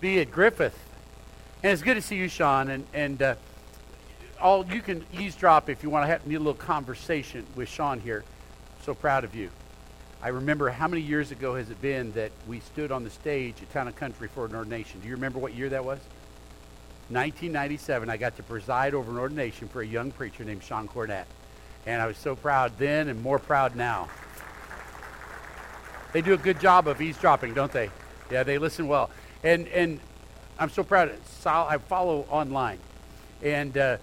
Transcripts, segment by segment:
be at Griffith. And it's good to see you, Sean. And, and uh, all you can eavesdrop if you want to have need a little conversation with Sean here. So proud of you. I remember how many years ago has it been that we stood on the stage at Town and Country for an ordination? Do you remember what year that was? 1997. I got to preside over an ordination for a young preacher named Sean Cornett. And I was so proud then and more proud now. They do a good job of eavesdropping, don't they? Yeah, they listen well. And, and I'm so proud. I follow online. And uh,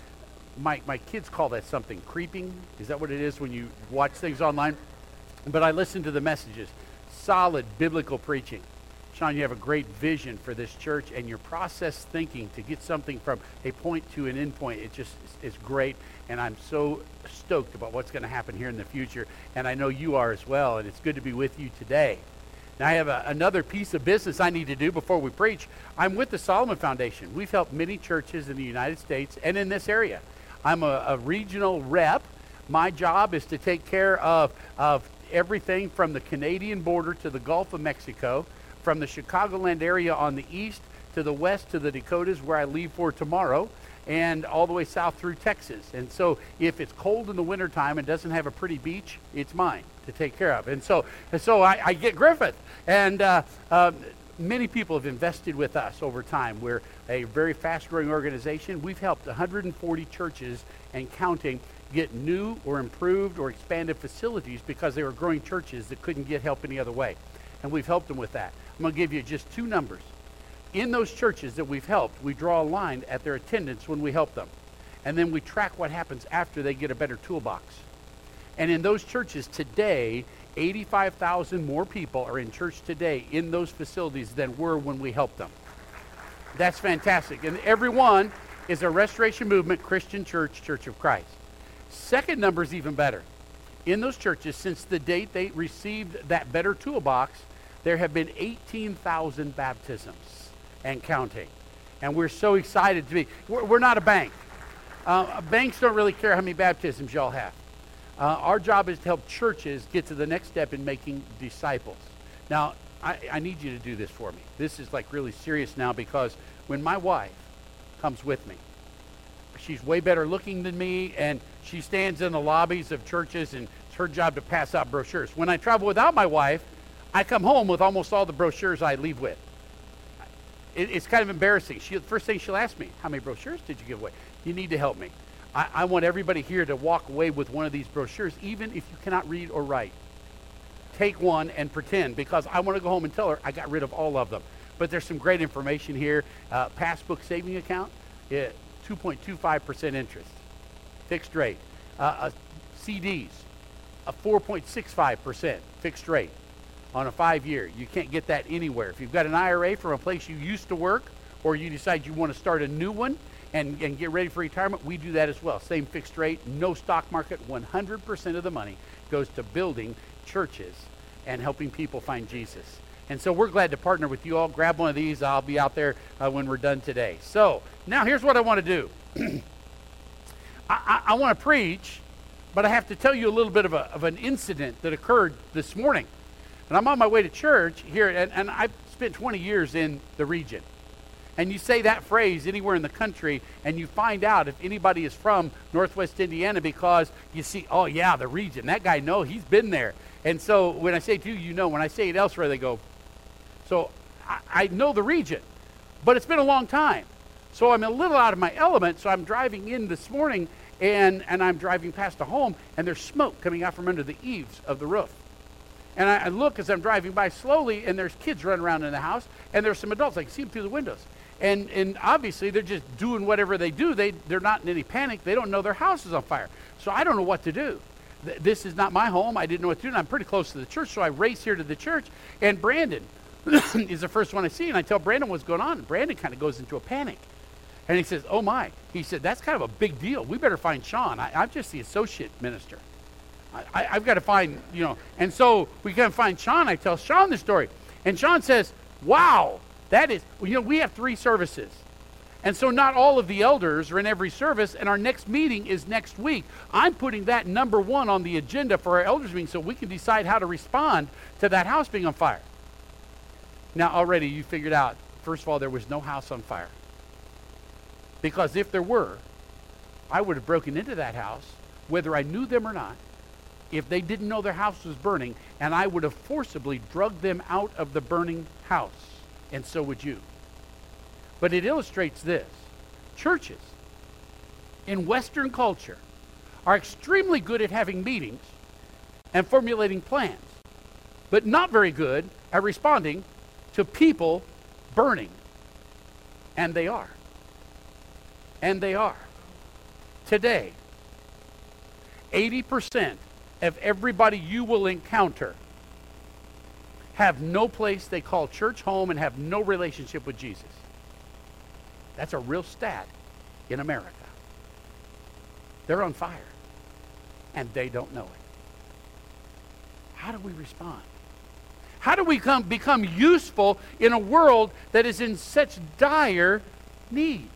my, my kids call that something creeping. Is that what it is when you watch things online? But I listen to the messages. Solid biblical preaching. Sean, you have a great vision for this church and your process thinking to get something from a point to an end point. It just is great. And I'm so stoked about what's going to happen here in the future. And I know you are as well. And it's good to be with you today. Now, I have a, another piece of business I need to do before we preach. I'm with the Solomon Foundation. We've helped many churches in the United States and in this area. I'm a, a regional rep. My job is to take care of, of everything from the Canadian border to the Gulf of Mexico, from the Chicagoland area on the east to the west to the Dakotas, where I leave for tomorrow, and all the way south through Texas. And so if it's cold in the wintertime and doesn't have a pretty beach, it's mine to take care of. And so, and so I, I get Griffith. And uh, uh, many people have invested with us over time. We're a very fast growing organization. We've helped 140 churches and counting get new or improved or expanded facilities because they were growing churches that couldn't get help any other way. And we've helped them with that. I'm going to give you just two numbers. In those churches that we've helped, we draw a line at their attendance when we help them. And then we track what happens after they get a better toolbox. And in those churches today, 85,000 more people are in church today in those facilities than were when we helped them. That's fantastic. And every one is a Restoration Movement Christian Church, Church of Christ. Second number is even better. In those churches, since the date they received that better toolbox, there have been 18,000 baptisms and counting. And we're so excited to be. We're, we're not a bank. Uh, banks don't really care how many baptisms y'all have. Uh, our job is to help churches get to the next step in making disciples. Now, I, I need you to do this for me. This is like really serious now because when my wife comes with me, she's way better looking than me, and she stands in the lobbies of churches, and it's her job to pass out brochures. When I travel without my wife, I come home with almost all the brochures I leave with. It, it's kind of embarrassing. She, the first thing she'll ask me, how many brochures did you give away? You need to help me. I, I want everybody here to walk away with one of these brochures, even if you cannot read or write. Take one and pretend because I want to go home and tell her I got rid of all of them. But there's some great information here. Uh, passbook saving account, 2.25% interest, fixed rate. Uh, uh, CDs, a 4.65% fixed rate on a five year. You can't get that anywhere. If you've got an IRA from a place you used to work or you decide you want to start a new one, and, and get ready for retirement, we do that as well. Same fixed rate, no stock market. 100% of the money goes to building churches and helping people find Jesus. And so we're glad to partner with you all. Grab one of these. I'll be out there uh, when we're done today. So now here's what I want to do. I, I, I want to preach, but I have to tell you a little bit of, a, of an incident that occurred this morning. And I'm on my way to church here, and, and I've spent 20 years in the region and you say that phrase anywhere in the country, and you find out if anybody is from Northwest Indiana because you see, oh, yeah, the region. That guy, no, he's been there. And so when I say to you, you know. When I say it elsewhere, they go, so I, I know the region, but it's been a long time. So I'm a little out of my element. So I'm driving in this morning, and, and I'm driving past a home, and there's smoke coming out from under the eaves of the roof. And I, I look as I'm driving by slowly, and there's kids running around in the house, and there's some adults. I can see them through the windows. And, and obviously, they're just doing whatever they do. They, they're not in any panic. They don't know their house is on fire. So I don't know what to do. Th- this is not my home. I didn't know what to do. And I'm pretty close to the church. So I race here to the church. And Brandon is the first one I see. And I tell Brandon what's going on. And Brandon kind of goes into a panic. And he says, Oh my. He said, That's kind of a big deal. We better find Sean. I, am just the associate minister. I, have got to find, you know. And so we can find Sean. I tell Sean the story. And Sean says, Wow, that is, you know, we have three services. And so not all of the elders are in every service, and our next meeting is next week. I'm putting that number one on the agenda for our elders meeting so we can decide how to respond to that house being on fire. Now, already you figured out first of all, there was no house on fire. Because if there were, I would have broken into that house, whether I knew them or not, if they didn't know their house was burning, and I would have forcibly drugged them out of the burning house. And so would you. But it illustrates this churches in Western culture are extremely good at having meetings and formulating plans, but not very good at responding to people burning. And they are. And they are. Today, 80% of everybody you will encounter have no place they call church home and have no relationship with Jesus. That's a real stat in America. They're on fire, and they don't know it. How do we respond? How do we come, become useful in a world that is in such dire need?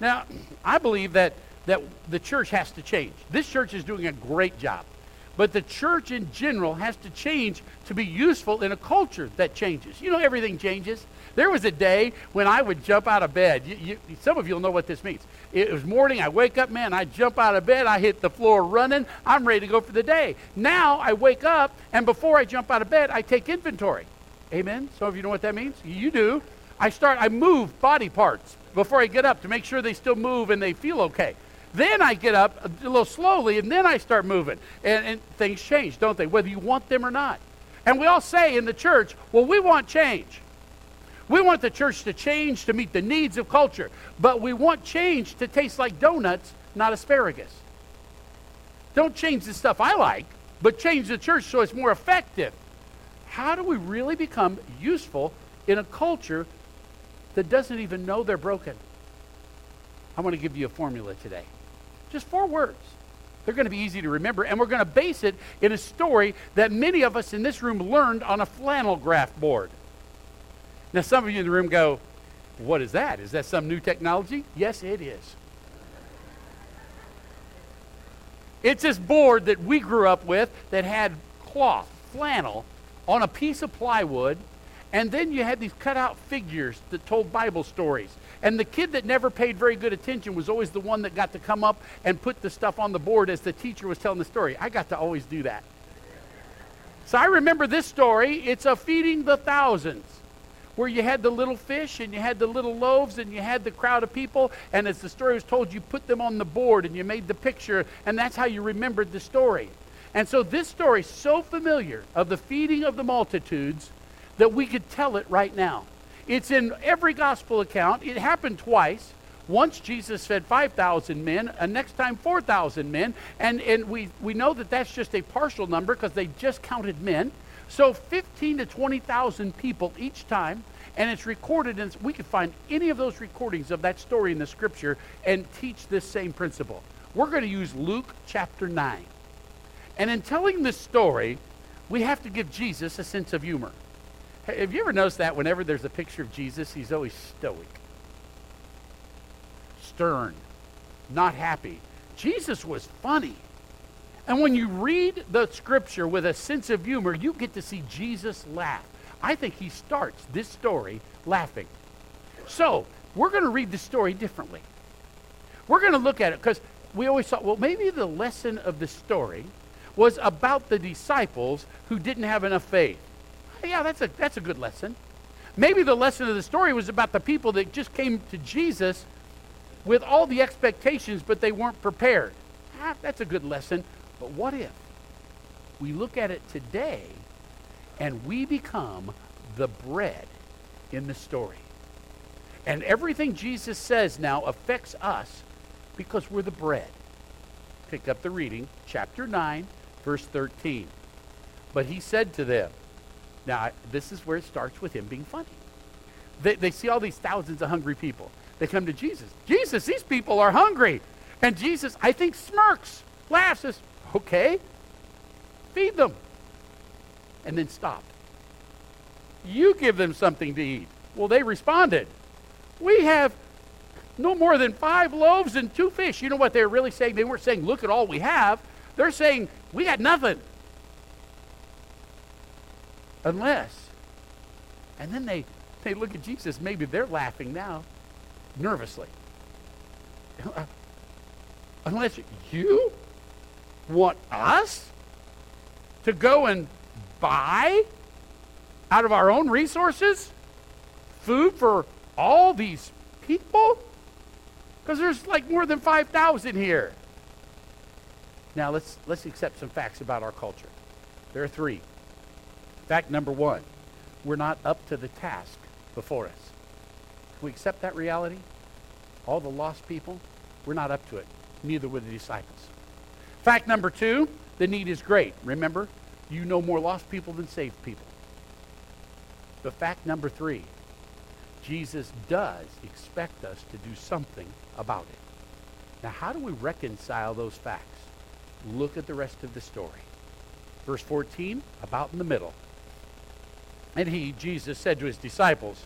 Now, I believe that, that the church has to change. This church is doing a great job. But the church in general has to change to be useful in a culture that changes. You know, everything changes. There was a day when I would jump out of bed. You, you, some of you will know what this means. It was morning. I wake up, man. I jump out of bed. I hit the floor running. I'm ready to go for the day. Now I wake up, and before I jump out of bed, I take inventory. Amen. Some of you know what that means. You do. I start. I move body parts before I get up to make sure they still move and they feel okay. Then I get up a little slowly, and then I start moving. And, and things change, don't they? Whether you want them or not. And we all say in the church, well, we want change. We want the church to change to meet the needs of culture, but we want change to taste like donuts, not asparagus. Don't change the stuff I like, but change the church so it's more effective. How do we really become useful in a culture that doesn't even know they're broken? I want to give you a formula today. Just four words. They're going to be easy to remember, and we're going to base it in a story that many of us in this room learned on a flannel graph board. Now, some of you in the room go, What is that? Is that some new technology? Yes, it is. It's this board that we grew up with that had cloth, flannel, on a piece of plywood, and then you had these cutout figures that told Bible stories. And the kid that never paid very good attention was always the one that got to come up and put the stuff on the board as the teacher was telling the story. I got to always do that. So I remember this story. It's a feeding the thousands, where you had the little fish and you had the little loaves and you had the crowd of people. And as the story was told, you put them on the board and you made the picture, and that's how you remembered the story. And so this story so familiar of the feeding of the multitudes that we could tell it right now. It's in every gospel account. It happened twice. Once Jesus fed 5,000 men, and next time 4,000 men. And, and we, we know that that's just a partial number because they just counted men. So 15 to 20,000 people each time. And it's recorded, and we could find any of those recordings of that story in the scripture and teach this same principle. We're going to use Luke chapter 9. And in telling this story, we have to give Jesus a sense of humor. Have you ever noticed that whenever there's a picture of Jesus, he's always stoic, stern, not happy? Jesus was funny. And when you read the scripture with a sense of humor, you get to see Jesus laugh. I think he starts this story laughing. So, we're going to read the story differently. We're going to look at it because we always thought, well, maybe the lesson of the story was about the disciples who didn't have enough faith yeah, that's a, that's a good lesson. Maybe the lesson of the story was about the people that just came to Jesus with all the expectations, but they weren't prepared. Ah, that's a good lesson. But what if we look at it today and we become the bread in the story? And everything Jesus says now affects us because we're the bread. Pick up the reading, chapter 9, verse 13. But he said to them, now, this is where it starts with him being funny. They, they see all these thousands of hungry people. They come to Jesus. Jesus, these people are hungry. And Jesus, I think, smirks, laughs, says, okay, feed them. And then stop. You give them something to eat. Well, they responded, we have no more than five loaves and two fish. You know what they're really saying? They weren't saying, look at all we have. They're saying, we got nothing. Unless. And then they they look at Jesus. Maybe they're laughing now, nervously. Unless you want us to go and buy out of our own resources food for all these people? Because there's like more than 5,000 here. Now let's let's accept some facts about our culture. There are three. Fact number one, we're not up to the task before us. We accept that reality? All the lost people, we're not up to it. Neither were the disciples. Fact number two, the need is great. Remember, you know more lost people than saved people. But fact number three, Jesus does expect us to do something about it. Now, how do we reconcile those facts? Look at the rest of the story. Verse 14, about in the middle. And he, Jesus, said to his disciples,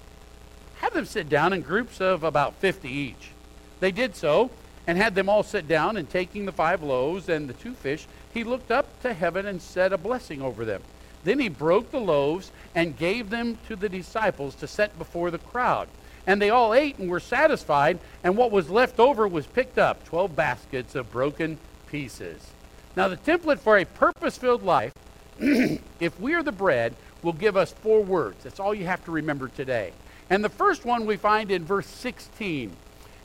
Have them sit down in groups of about 50 each. They did so and had them all sit down, and taking the five loaves and the two fish, he looked up to heaven and said a blessing over them. Then he broke the loaves and gave them to the disciples to set before the crowd. And they all ate and were satisfied, and what was left over was picked up 12 baskets of broken pieces. Now, the template for a purpose filled life, if we are the bread, will give us four words. That's all you have to remember today. And the first one we find in verse 16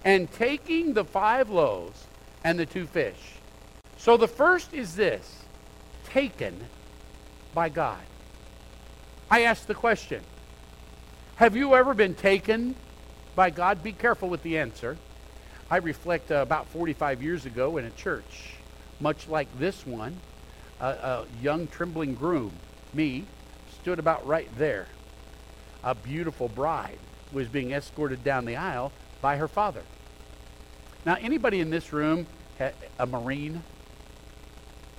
and taking the five loaves and the two fish. So the first is this taken by God. I ask the question Have you ever been taken by God? Be careful with the answer. I reflect uh, about 45 years ago in a church, much like this one, a, a young trembling groom, me, stood about right there. A beautiful bride was being escorted down the aisle by her father. Now, anybody in this room a Marine?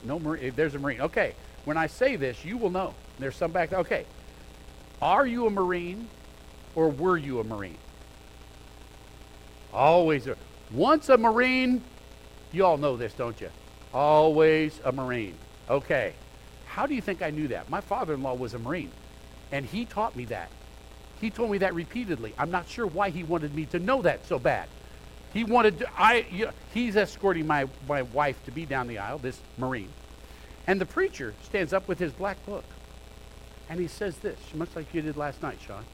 No Marine. Eh, there's a Marine. Okay. When I say this, you will know. There's some back. Okay. Are you a Marine or were you a Marine? Always. A, once a Marine, you all know this, don't you? Always a Marine. Okay. How do you think I knew that? My father in law was a Marine, and he taught me that. He told me that repeatedly. I'm not sure why he wanted me to know that so bad. He wanted to, I, you know, he's escorting my, my wife to be down the aisle, this Marine. And the preacher stands up with his black book. And he says this, much like you did last night, Sean.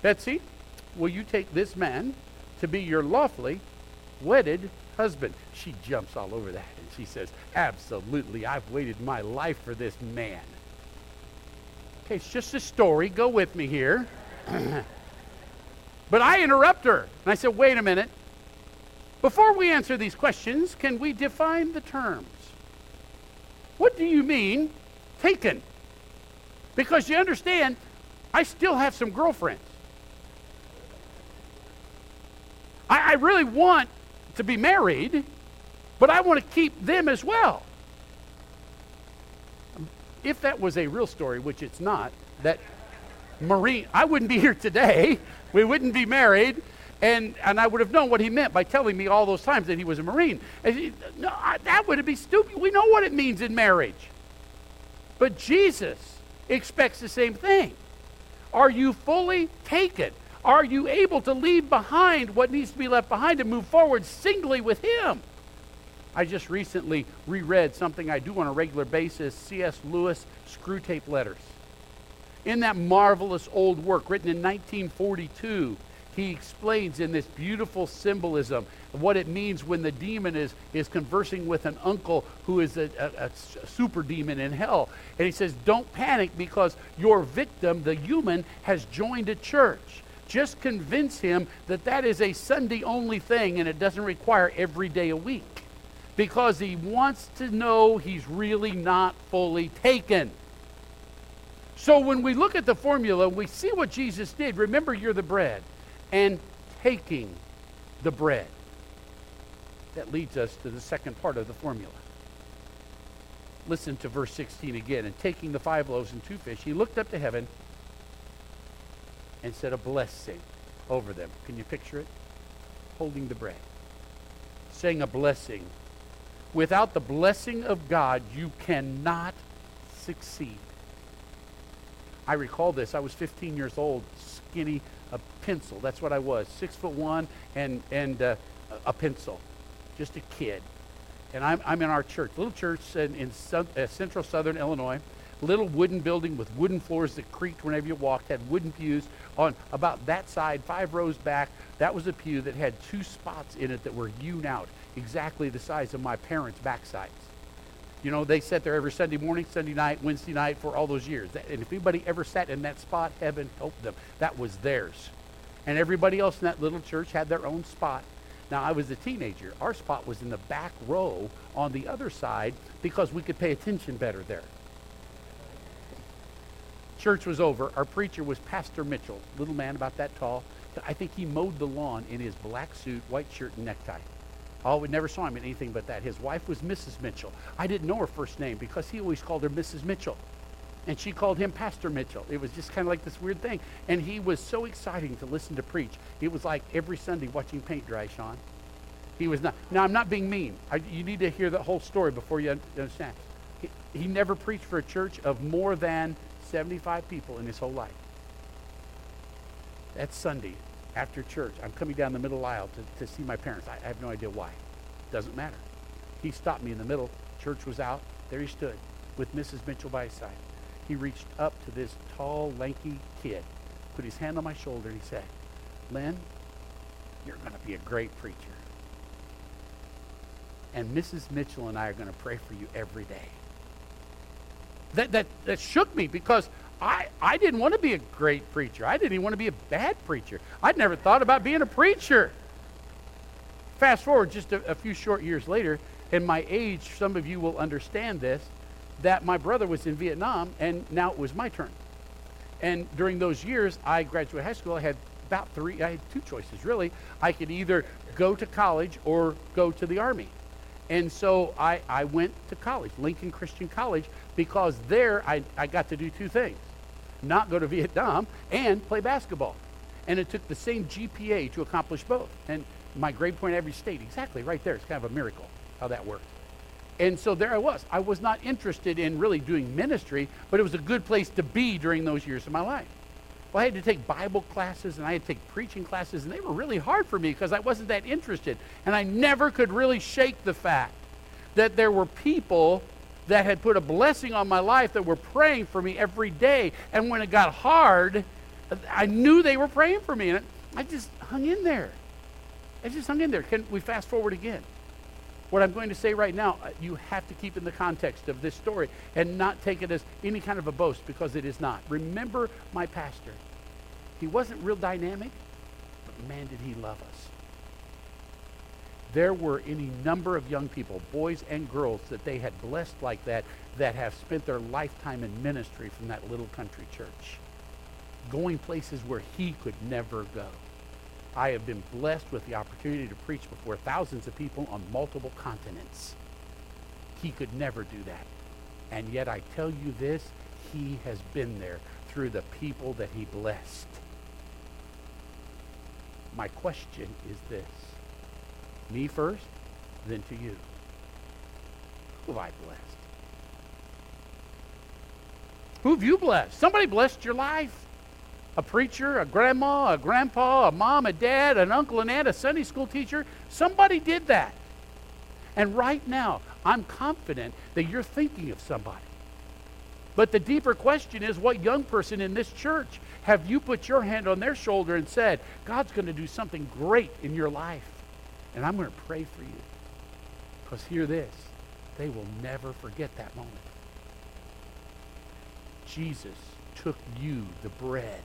Betsy, will you take this man to be your lawfully wedded husband? She jumps all over that and she says, Absolutely, I've waited my life for this man. Okay, it's just a story. Go with me here. but I interrupt her and I said, Wait a minute. Before we answer these questions, can we define the terms? What do you mean, taken? Because you understand, I still have some girlfriends. I, I really want to be married, but I want to keep them as well. If that was a real story, which it's not, that Marine, I wouldn't be here today. We wouldn't be married and, and I would have known what he meant by telling me all those times that he was a Marine. He, no, I, that would have be stupid. We know what it means in marriage. But Jesus expects the same thing. Are you fully taken? Are you able to leave behind what needs to be left behind and move forward singly with Him? I just recently reread something I do on a regular basis C.S. Lewis Screwtape Letters. In that marvelous old work written in 1942, he explains in this beautiful symbolism what it means when the demon is, is conversing with an uncle who is a, a, a, super demon in hell. And he says, Don't panic because your victim, the human, has joined a church. Just convince him that that is a Sunday only thing and it doesn't require every day a week. Because he wants to know he's really not fully taken. So when we look at the formula, we see what Jesus did. Remember, you're the bread and taking the bread. That leads us to the second part of the formula. Listen to verse 16 again. And taking the five loaves and two fish, he looked up to heaven and said a blessing over them. Can you picture it? Holding the bread, saying a blessing. Without the blessing of God, you cannot succeed. I recall this. I was 15 years old, skinny, a pencil. That's what I was. Six foot one and, and uh, a pencil. Just a kid. And I'm, I'm in our church, little church in, in uh, central southern Illinois. Little wooden building with wooden floors that creaked whenever you walked, had wooden pews on about that side, five rows back. That was a pew that had two spots in it that were hewn out, exactly the size of my parents' backsides. You know, they sat there every Sunday morning, Sunday night, Wednesday night for all those years. And if anybody ever sat in that spot, heaven helped them. That was theirs. And everybody else in that little church had their own spot. Now, I was a teenager. Our spot was in the back row on the other side because we could pay attention better there. Church was over. Our preacher was Pastor Mitchell, little man about that tall. I think he mowed the lawn in his black suit, white shirt, and necktie. Oh, we never saw him in anything but that. His wife was Mrs. Mitchell. I didn't know her first name because he always called her Mrs. Mitchell. And she called him Pastor Mitchell. It was just kind of like this weird thing. And he was so exciting to listen to preach. It was like every Sunday watching paint dry, Sean. He was not. Now, I'm not being mean. I, you need to hear the whole story before you understand. He, he never preached for a church of more than 75 people in his whole life. That's Sunday after church, I'm coming down the middle aisle to, to see my parents. I, I have no idea why. Doesn't matter. He stopped me in the middle. Church was out. There he stood with Mrs. Mitchell by his side. He reached up to this tall, lanky kid, put his hand on my shoulder, and he said, Lynn, you're going to be a great preacher. And Mrs. Mitchell and I are going to pray for you every day. That, that, that shook me because I, I didn't want to be a great preacher. I didn't even want to be a bad preacher. I'd never thought about being a preacher. Fast forward just a, a few short years later, and my age, some of you will understand this, that my brother was in Vietnam, and now it was my turn. And during those years, I graduated high school. I had about three, I had two choices really. I could either go to college or go to the Army. And so I, I went to college, Lincoln Christian College, because there I, I got to do two things not go to Vietnam and play basketball. And it took the same GPA to accomplish both. And my grade point average stayed exactly right there. It's kind of a miracle how that worked. And so there I was. I was not interested in really doing ministry, but it was a good place to be during those years of my life. Well, I had to take Bible classes and I had to take preaching classes, and they were really hard for me because I wasn't that interested. And I never could really shake the fact that there were people that had put a blessing on my life that were praying for me every day. And when it got hard, I knew they were praying for me. And I just hung in there. I just hung in there. Can we fast forward again? What I'm going to say right now, uh, you have to keep in the context of this story and not take it as any kind of a boast because it is not. Remember my pastor. He wasn't real dynamic, but man, did he love us there were any number of young people, boys and girls, that they had blessed like that, that have spent their lifetime in ministry from that little country church, going places where he could never go. I have been blessed with the opportunity to preach before thousands of people on multiple continents. He could never do that. And yet I tell you this, he has been there through the people that he blessed. My question is this me first, then to you. Who have I blessed? Who have you blessed? Somebody blessed your life. A preacher, a grandma, a grandpa, a mom, a dad, an uncle, an aunt, a Sunday school teacher. Somebody did that. And right now, I'm confident that you're thinking of somebody. But the deeper question is what young person in this church have you put your hand on their shoulder and said, God's going to do something great in your life? And I'm going to pray for you. Because hear this they will never forget that moment. Jesus took you, the bread,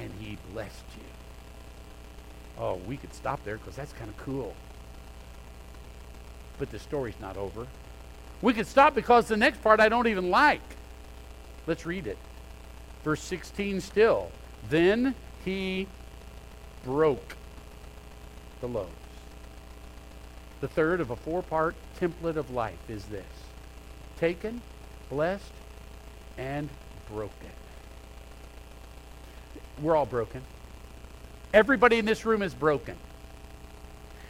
and he blessed you. Oh, we could stop there because that's kind of cool. But the story's not over. We could stop because the next part I don't even like. Let's read it. Verse 16 still. Then he broke the loaves. The third of a four part template of life is this taken, blessed, and broken. We're all broken. Everybody in this room is broken.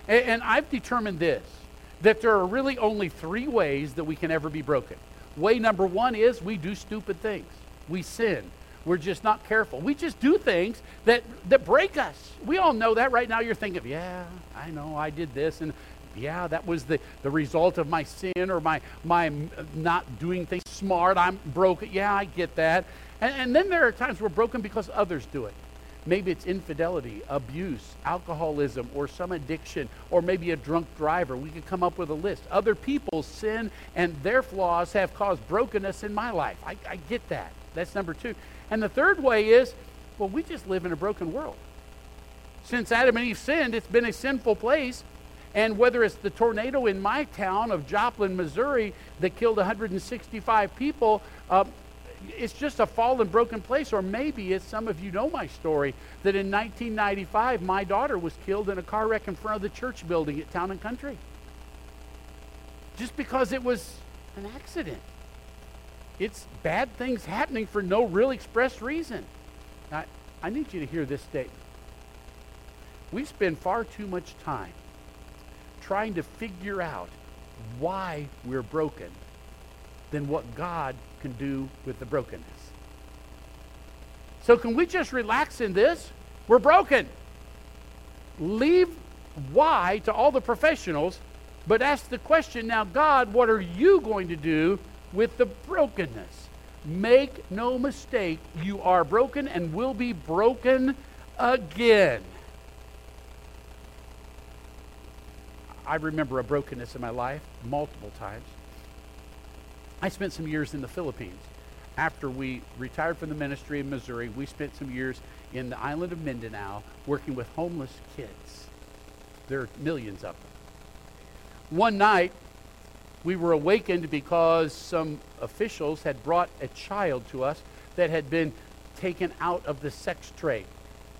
And, and I've determined this that there are really only three ways that we can ever be broken. Way number one is we do stupid things. we sin. We're just not careful. We just do things that, that break us. We all know that right now. You're thinking, yeah, I know I did this. And yeah, that was the, the result of my sin or my, my not doing things smart. I'm broken. Yeah, I get that. And, and then there are times we're broken because others do it. Maybe it's infidelity, abuse, alcoholism, or some addiction, or maybe a drunk driver. We could come up with a list. Other people's sin and their flaws have caused brokenness in my life. I, I get that. That's number two. And the third way is, well, we just live in a broken world. Since Adam and Eve sinned, it's been a sinful place. And whether it's the tornado in my town of Joplin, Missouri, that killed 165 people, uh, it's just a fallen, broken place. Or maybe it's some of you know my story that in 1995, my daughter was killed in a car wreck in front of the church building at Town and Country. Just because it was an accident. It's bad things happening for no real expressed reason. I, I need you to hear this statement. We spend far too much time trying to figure out why we're broken than what God can do with the brokenness. So, can we just relax in this? We're broken. Leave why to all the professionals, but ask the question now, God, what are you going to do with the brokenness? Make no mistake, you are broken and will be broken again. I remember a brokenness in my life multiple times. I spent some years in the Philippines. After we retired from the ministry in Missouri, we spent some years in the island of Mindanao working with homeless kids. There are millions of them. One night, we were awakened because some officials had brought a child to us that had been taken out of the sex trade.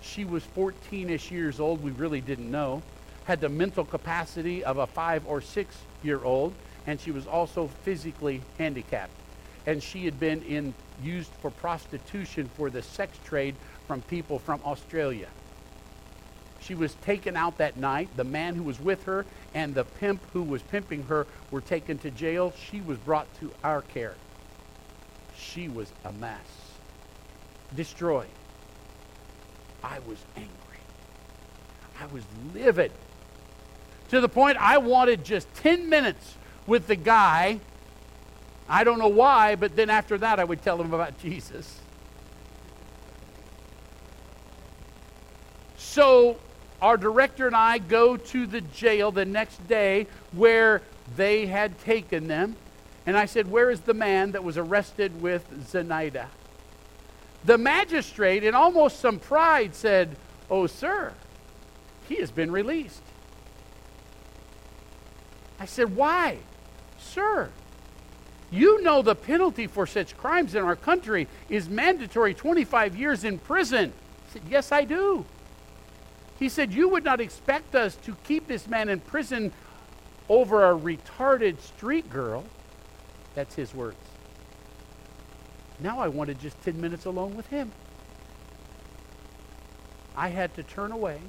She was 14 ish years old, we really didn't know, had the mental capacity of a five or six year old, and she was also physically handicapped. And she had been in, used for prostitution for the sex trade from people from Australia. She was taken out that night. The man who was with her and the pimp who was pimping her were taken to jail. She was brought to our care. She was a mess, destroyed. I was angry. I was livid to the point I wanted just 10 minutes with the guy. I don't know why, but then after that, I would tell him about Jesus. So, our director and I go to the jail the next day where they had taken them. And I said, Where is the man that was arrested with Zenaida? The magistrate, in almost some pride, said, Oh, sir, he has been released. I said, Why? Sir, you know the penalty for such crimes in our country is mandatory 25 years in prison. I said, Yes, I do. He said, You would not expect us to keep this man in prison over a retarded street girl. That's his words. Now I wanted just 10 minutes alone with him. I had to turn away,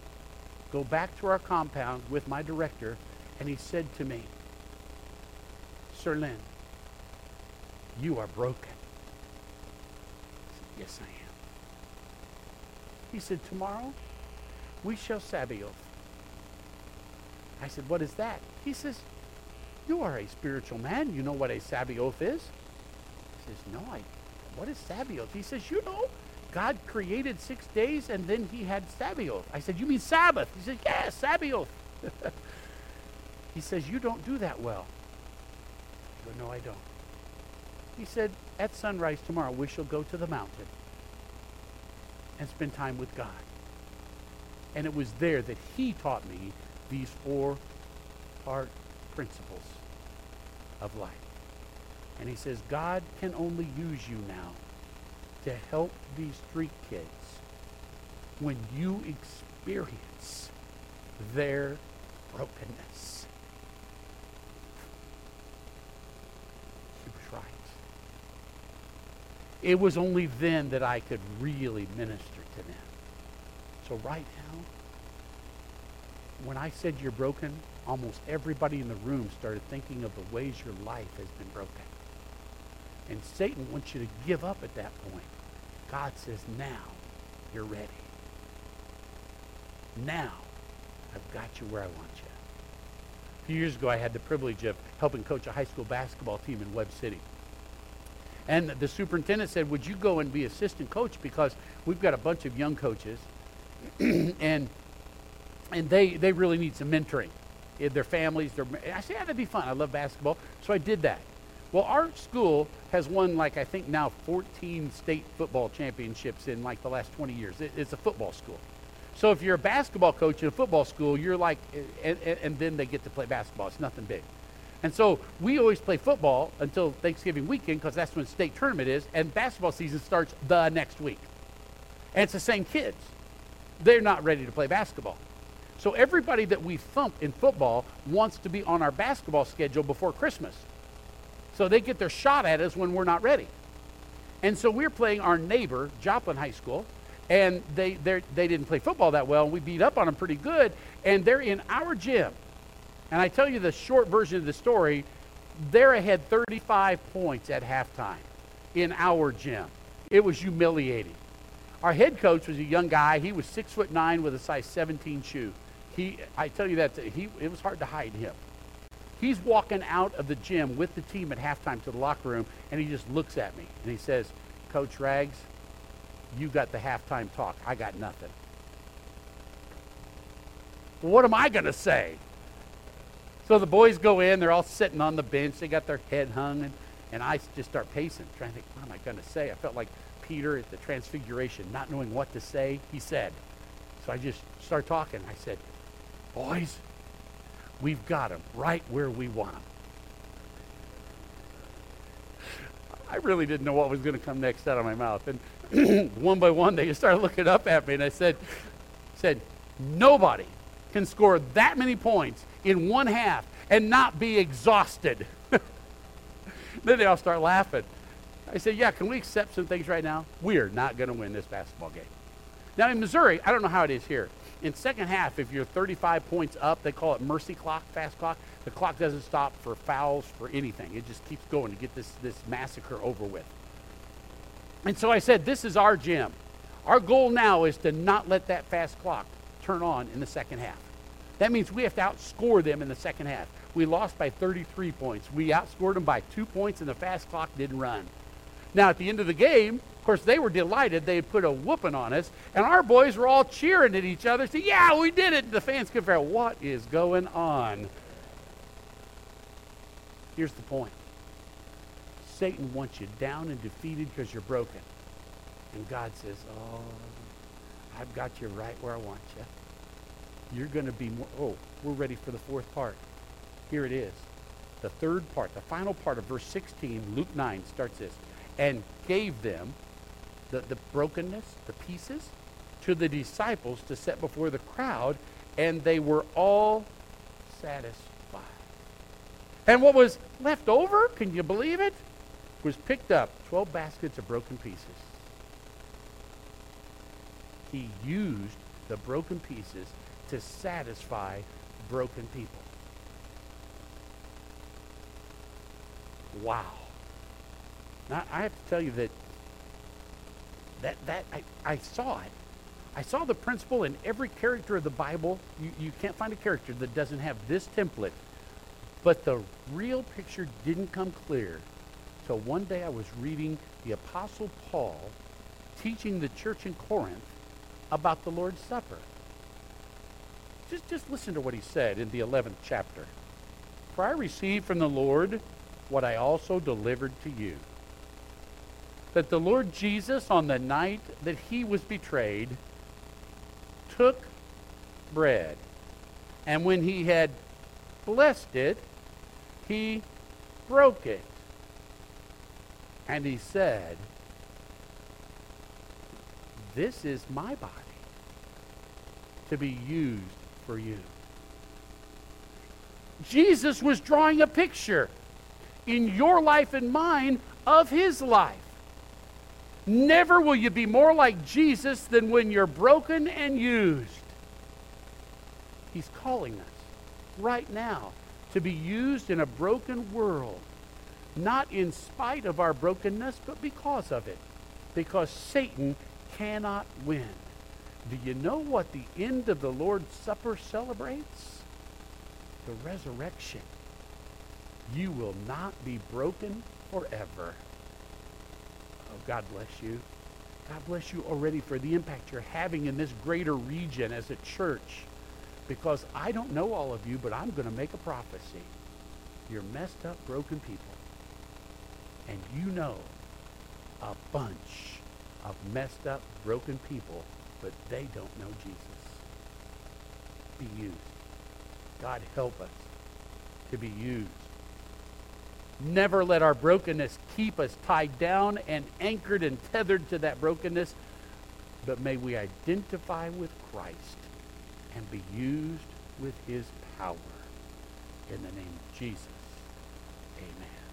go back to our compound with my director, and he said to me, Sir Lynn, you are broken. I said, yes, I am. He said, tomorrow we shall Sabaoth. I said, what is that? He says, you are a spiritual man. You know what a Sabaoth is? He says, no, I, what is Sabaoth? He says, you know, God created six days and then he had Sabaoth. I said, you mean Sabbath? He said, yes, Sabaoth. he says, you don't do that well I go, No, I don't. He said, At sunrise tomorrow, we shall go to the mountain and spend time with God. And it was there that he taught me these four part principles of life. And he says, God can only use you now to help these street kids when you experience their brokenness. He was right. It was only then that I could really minister to them. So right now, when I said you're broken, almost everybody in the room started thinking of the ways your life has been broken. And Satan wants you to give up at that point. God says, now you're ready. Now I've got you where I want you. A few years ago, I had the privilege of helping coach a high school basketball team in Webb City. And the superintendent said, Would you go and be assistant coach? Because we've got a bunch of young coaches, and, and they, they really need some mentoring. Their families, their, I said, Yeah, that'd be fun. I love basketball. So I did that. Well, our school has won, like, I think now 14 state football championships in like the last 20 years. It, it's a football school. So if you're a basketball coach in a football school, you're like, and, and, then they get to play basketball. It's nothing big. And so we always play football until Thanksgiving weekend because that's when state tournament is, and basketball season starts the next week. And it's the same kids. They're not ready to play basketball. So everybody that we thump in football wants to be on our basketball schedule before Christmas. So they get their shot at us when we're not ready. And so we're playing our neighbor, Joplin High School, and they they didn't play football that well, and we beat up on them pretty good. And they're in our gym, and I tell you the short version of the story. They're ahead 35 points at halftime in our gym. It was humiliating. Our head coach was a young guy. He was six foot nine with a size 17 shoe. He, I tell you that he, it was hard to hide him. He's walking out of the gym with the team at halftime to the locker room, and he just looks at me and he says, "Coach Rags, you got the halftime talk. I got nothing. What am I going to say? So the boys go in, they're all sitting on the bench, they got their head hung, and, and I just start pacing, trying to think, what am I going to say? I felt like Peter at the Transfiguration, not knowing what to say, he said. So I just start talking. I said, Boys, we've got them right where we want them. I really didn't know what was going to come next out of my mouth. And one by one, they just started looking up at me, and I said, said, nobody can score that many points in one half and not be exhausted. then they all start laughing. I said, yeah, can we accept some things right now? We're not going to win this basketball game. Now, in Missouri, I don't know how it is here. In second half, if you're 35 points up, they call it mercy clock, fast clock. The clock doesn't stop for fouls, for anything. It just keeps going to get this, this massacre over with. And so I said, This is our gym. Our goal now is to not let that fast clock turn on in the second half. That means we have to outscore them in the second half. We lost by 33 points. We outscored them by two points, and the fast clock didn't run. Now, at the end of the game, of course, they were delighted. They had put a whooping on us, and our boys were all cheering at each other, saying, Yeah, we did it. The fans could figure out what is going on. Here's the point Satan wants you down and defeated because you're broken. And God says, Oh, I've got you right where I want you. You're going to be more. Oh, we're ready for the fourth part. Here it is. The third part, the final part of verse 16, Luke 9 starts this. And gave them the, the brokenness, the pieces, to the disciples to set before the crowd, and they were all satisfied. And what was left over, can you believe it? was picked up 12 baskets of broken pieces. He used the broken pieces to satisfy broken people. Wow. Now, I have to tell you that that, that I, I saw it. I saw the principle in every character of the Bible. You, you can't find a character that doesn't have this template. But the real picture didn't come clear till one day I was reading the Apostle Paul teaching the church in Corinth about the Lord's Supper. Just, just listen to what he said in the 11th chapter. For I received from the Lord what I also delivered to you. That the Lord Jesus, on the night that he was betrayed, took bread. And when he had blessed it, he broke it and he said, This is my body to be used for you. Jesus was drawing a picture in your life and mine of his life. Never will you be more like Jesus than when you're broken and used. He's calling us right now to be used in a broken world not in spite of our brokenness, but because of it. Because Satan cannot win. Do you know what the end of the Lord's Supper celebrates? The resurrection. You will not be broken forever. Oh, God bless you. God bless you already for the impact you're having in this greater region as a church. Because I don't know all of you, but I'm going to make a prophecy. You're messed up, broken people. And you know a bunch of messed up, broken people, but they don't know Jesus. Be used. God help us to be used. Never let our brokenness keep us tied down and anchored and tethered to that brokenness, but may we identify with Christ and be used with his power. In the name of Jesus, amen.